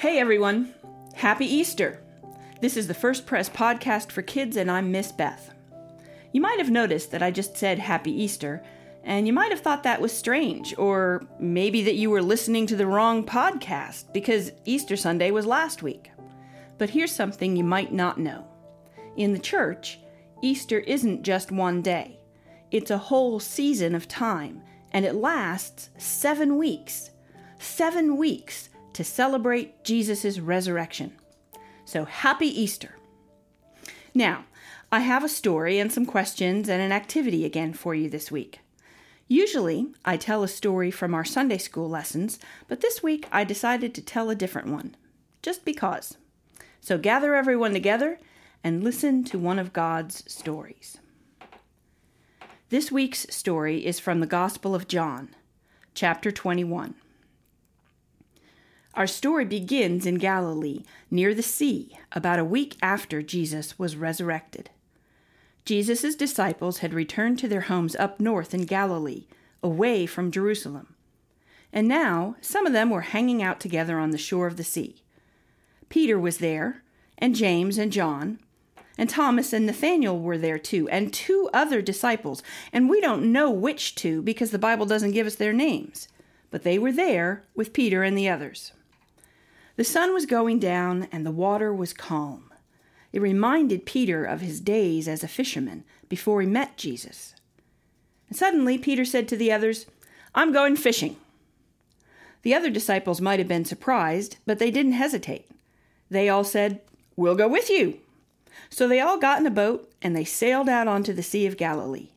Hey everyone, happy Easter! This is the First Press podcast for kids, and I'm Miss Beth. You might have noticed that I just said Happy Easter, and you might have thought that was strange, or maybe that you were listening to the wrong podcast because Easter Sunday was last week. But here's something you might not know in the church, Easter isn't just one day, it's a whole season of time, and it lasts seven weeks. Seven weeks to celebrate Jesus' resurrection. So happy Easter! Now, I have a story and some questions and an activity again for you this week. Usually, I tell a story from our Sunday school lessons, but this week I decided to tell a different one, just because. So gather everyone together and listen to one of God's stories. This week's story is from the Gospel of John, chapter 21. Our story begins in Galilee, near the sea, about a week after Jesus was resurrected. Jesus' disciples had returned to their homes up north in Galilee, away from Jerusalem. And now some of them were hanging out together on the shore of the sea. Peter was there, and James and John, and Thomas and Nathanael were there too, and two other disciples, and we don't know which two because the Bible doesn't give us their names, but they were there with Peter and the others. The sun was going down, and the water was calm. It reminded Peter of his days as a fisherman before he met Jesus. And suddenly Peter said to the others, I'm going fishing. The other disciples might have been surprised, but they didn't hesitate. They all said, We'll go with you. So they all got in a boat and they sailed out onto the Sea of Galilee.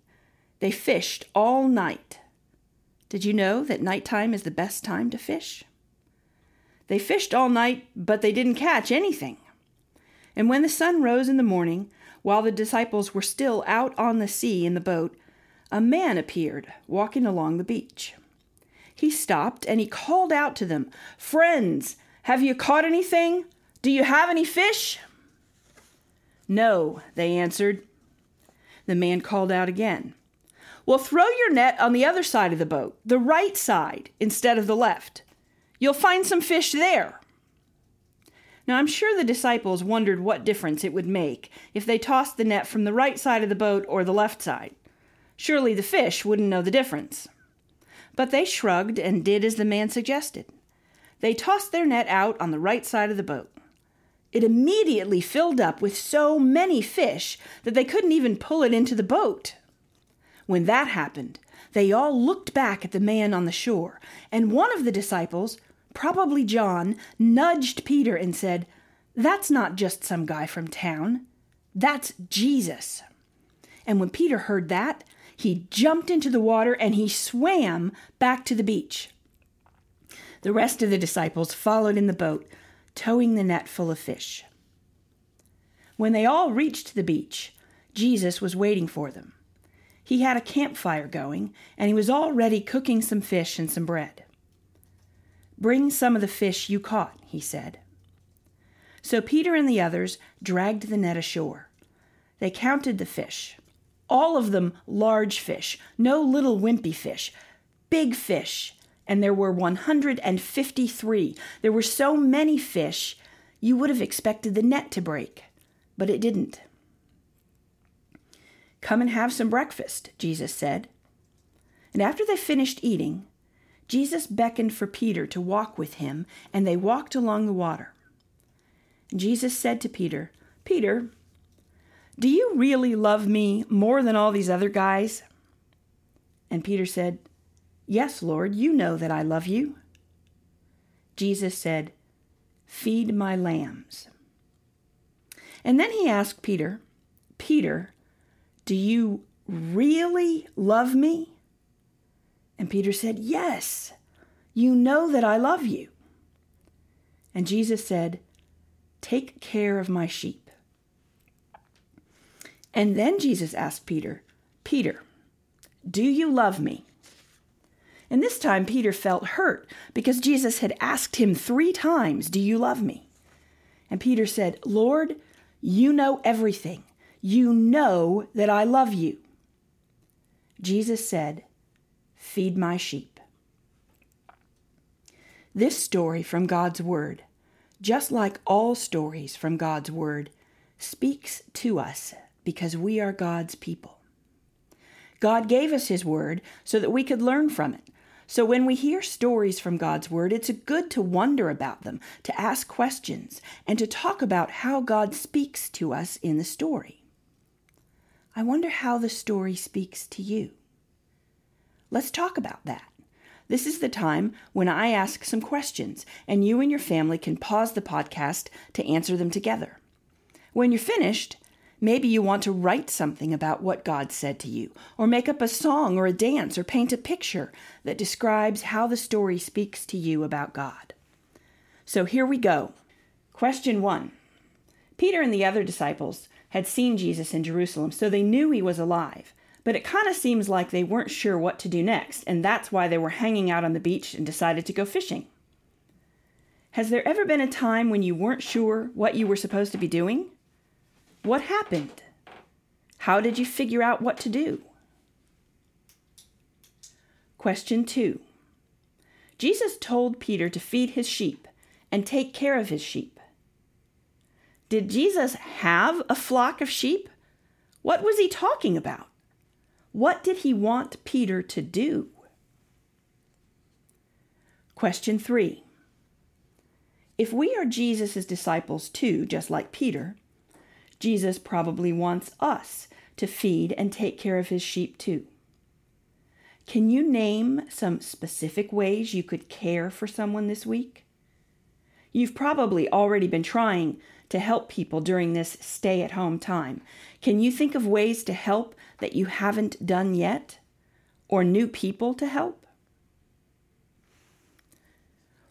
They fished all night. Did you know that nighttime is the best time to fish? They fished all night, but they didn't catch anything. And when the sun rose in the morning, while the disciples were still out on the sea in the boat, a man appeared walking along the beach. He stopped and he called out to them, Friends, have you caught anything? Do you have any fish? No, they answered. The man called out again. Well, throw your net on the other side of the boat, the right side, instead of the left. You'll find some fish there. Now, I'm sure the disciples wondered what difference it would make if they tossed the net from the right side of the boat or the left side. Surely the fish wouldn't know the difference. But they shrugged and did as the man suggested. They tossed their net out on the right side of the boat. It immediately filled up with so many fish that they couldn't even pull it into the boat. When that happened, they all looked back at the man on the shore, and one of the disciples, probably John, nudged Peter and said, That's not just some guy from town. That's Jesus. And when Peter heard that, he jumped into the water and he swam back to the beach. The rest of the disciples followed in the boat, towing the net full of fish. When they all reached the beach, Jesus was waiting for them. He had a campfire going, and he was already cooking some fish and some bread. Bring some of the fish you caught, he said. So Peter and the others dragged the net ashore. They counted the fish, all of them large fish, no little wimpy fish, big fish, and there were 153. There were so many fish, you would have expected the net to break, but it didn't. Come and have some breakfast, Jesus said. And after they finished eating, Jesus beckoned for Peter to walk with him, and they walked along the water. Jesus said to Peter, Peter, do you really love me more than all these other guys? And Peter said, Yes, Lord, you know that I love you. Jesus said, Feed my lambs. And then he asked Peter, Peter, do you really love me? And Peter said, Yes, you know that I love you. And Jesus said, Take care of my sheep. And then Jesus asked Peter, Peter, do you love me? And this time Peter felt hurt because Jesus had asked him three times, Do you love me? And Peter said, Lord, you know everything. You know that I love you. Jesus said, Feed my sheep. This story from God's Word just like all stories from God's Word, speaks to us because we are God's people. God gave us His Word so that we could learn from it. So when we hear stories from God's Word, it's good to wonder about them, to ask questions, and to talk about how God speaks to us in the story. I wonder how the story speaks to you. Let's talk about that. This is the time when I ask some questions, and you and your family can pause the podcast to answer them together. When you're finished, maybe you want to write something about what God said to you, or make up a song or a dance, or paint a picture that describes how the story speaks to you about God. So here we go. Question one Peter and the other disciples had seen Jesus in Jerusalem, so they knew he was alive. But it kind of seems like they weren't sure what to do next, and that's why they were hanging out on the beach and decided to go fishing. Has there ever been a time when you weren't sure what you were supposed to be doing? What happened? How did you figure out what to do? Question 2. Jesus told Peter to feed his sheep and take care of his sheep. Did Jesus have a flock of sheep? What was he talking about? What did he want Peter to do? Question 3. If we are Jesus' disciples too, just like Peter, Jesus probably wants us to feed and take care of his sheep too. Can you name some specific ways you could care for someone this week? You've probably already been trying to help people during this stay at home time. Can you think of ways to help that you haven't done yet? Or new people to help?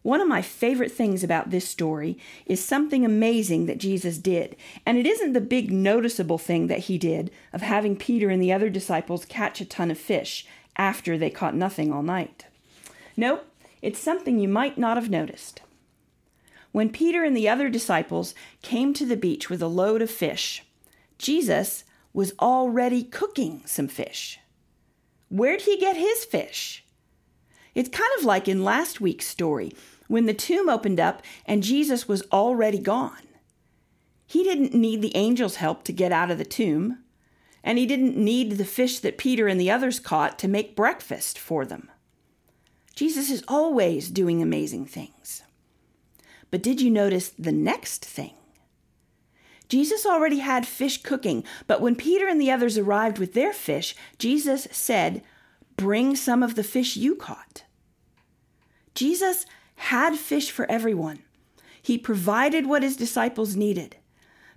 One of my favorite things about this story is something amazing that Jesus did. And it isn't the big noticeable thing that he did of having Peter and the other disciples catch a ton of fish after they caught nothing all night. Nope, it's something you might not have noticed. When Peter and the other disciples came to the beach with a load of fish, Jesus was already cooking some fish. Where'd he get his fish? It's kind of like in last week's story when the tomb opened up and Jesus was already gone. He didn't need the angel's help to get out of the tomb, and he didn't need the fish that Peter and the others caught to make breakfast for them. Jesus is always doing amazing things. But did you notice the next thing? Jesus already had fish cooking, but when Peter and the others arrived with their fish, Jesus said, Bring some of the fish you caught. Jesus had fish for everyone. He provided what his disciples needed,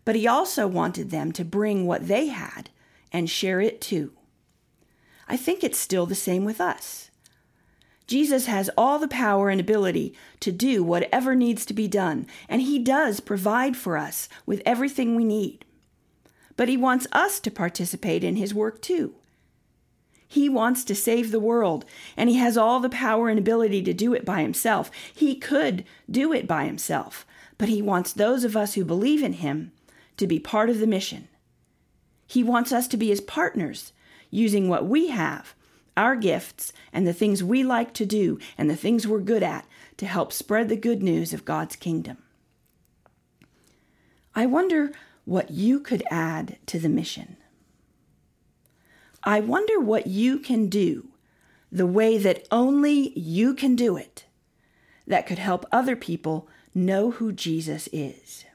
but he also wanted them to bring what they had and share it too. I think it's still the same with us. Jesus has all the power and ability to do whatever needs to be done, and He does provide for us with everything we need. But He wants us to participate in His work too. He wants to save the world, and He has all the power and ability to do it by Himself. He could do it by Himself, but He wants those of us who believe in Him to be part of the mission. He wants us to be His partners, using what we have our gifts, and the things we like to do and the things we're good at to help spread the good news of God's kingdom. I wonder what you could add to the mission. I wonder what you can do the way that only you can do it that could help other people know who Jesus is.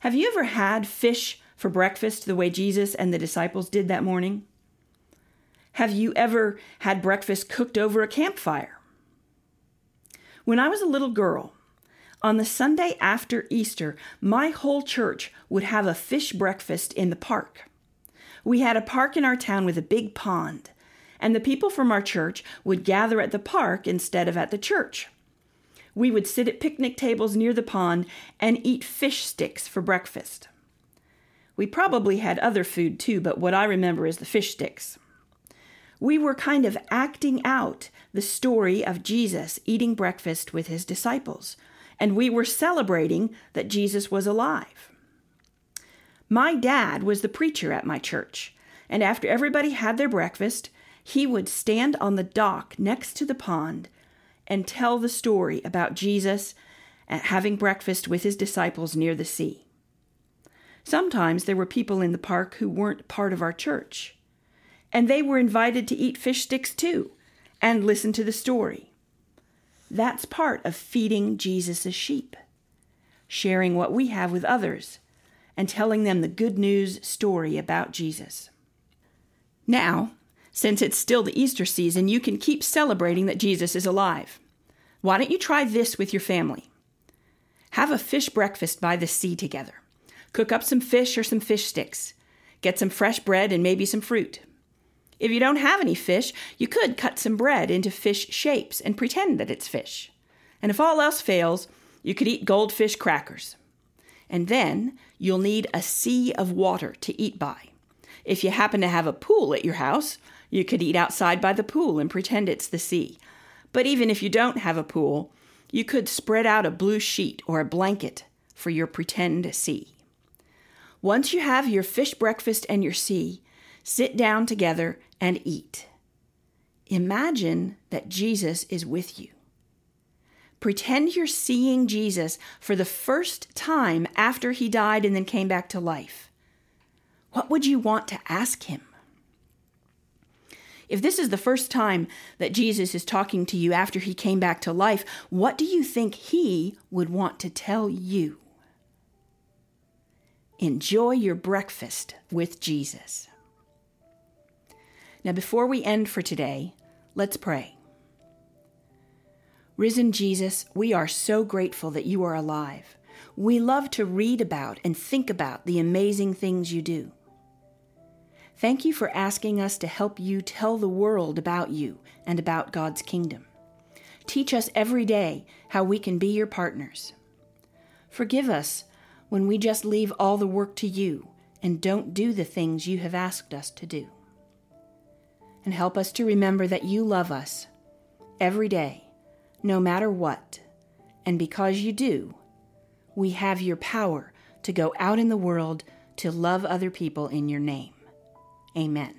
Have you ever had fish for breakfast the way Jesus and the disciples did that morning? Have you ever had breakfast cooked over a campfire? When I was a little girl, on the Sunday after Easter, my whole church would have a fish breakfast in the park. We had a park in our town with a big pond, and the people from our church would gather at the park instead of at the church. We would sit at picnic tables near the pond and eat fish sticks for breakfast. We probably had other food too, but what I remember is the fish sticks. We were kind of acting out the story of Jesus eating breakfast with his disciples, and we were celebrating that Jesus was alive. My dad was the preacher at my church, and after everybody had their breakfast, he would stand on the dock next to the pond and tell the story about Jesus uh, having breakfast with his disciples near the sea. Sometimes there were people in the park who weren't part of our church, and they were invited to eat fish sticks too and listen to the story. That's part of feeding Jesus' sheep, sharing what we have with others, and telling them the good news story about Jesus. Now, since it's still the Easter season, you can keep celebrating that Jesus is alive. Why don't you try this with your family? Have a fish breakfast by the sea together. Cook up some fish or some fish sticks. Get some fresh bread and maybe some fruit. If you don't have any fish, you could cut some bread into fish shapes and pretend that it's fish. And if all else fails, you could eat goldfish crackers. And then you'll need a sea of water to eat by. If you happen to have a pool at your house, you could eat outside by the pool and pretend it's the sea. But even if you don't have a pool, you could spread out a blue sheet or a blanket for your pretend sea. Once you have your fish breakfast and your sea, sit down together and eat. Imagine that Jesus is with you. Pretend you're seeing Jesus for the first time after he died and then came back to life. What would you want to ask him? If this is the first time that Jesus is talking to you after he came back to life, what do you think he would want to tell you? Enjoy your breakfast with Jesus. Now, before we end for today, let's pray. Risen Jesus, we are so grateful that you are alive. We love to read about and think about the amazing things you do. Thank you for asking us to help you tell the world about you and about God's kingdom. Teach us every day how we can be your partners. Forgive us when we just leave all the work to you and don't do the things you have asked us to do. And help us to remember that you love us every day, no matter what. And because you do, we have your power to go out in the world to love other people in your name. Amen.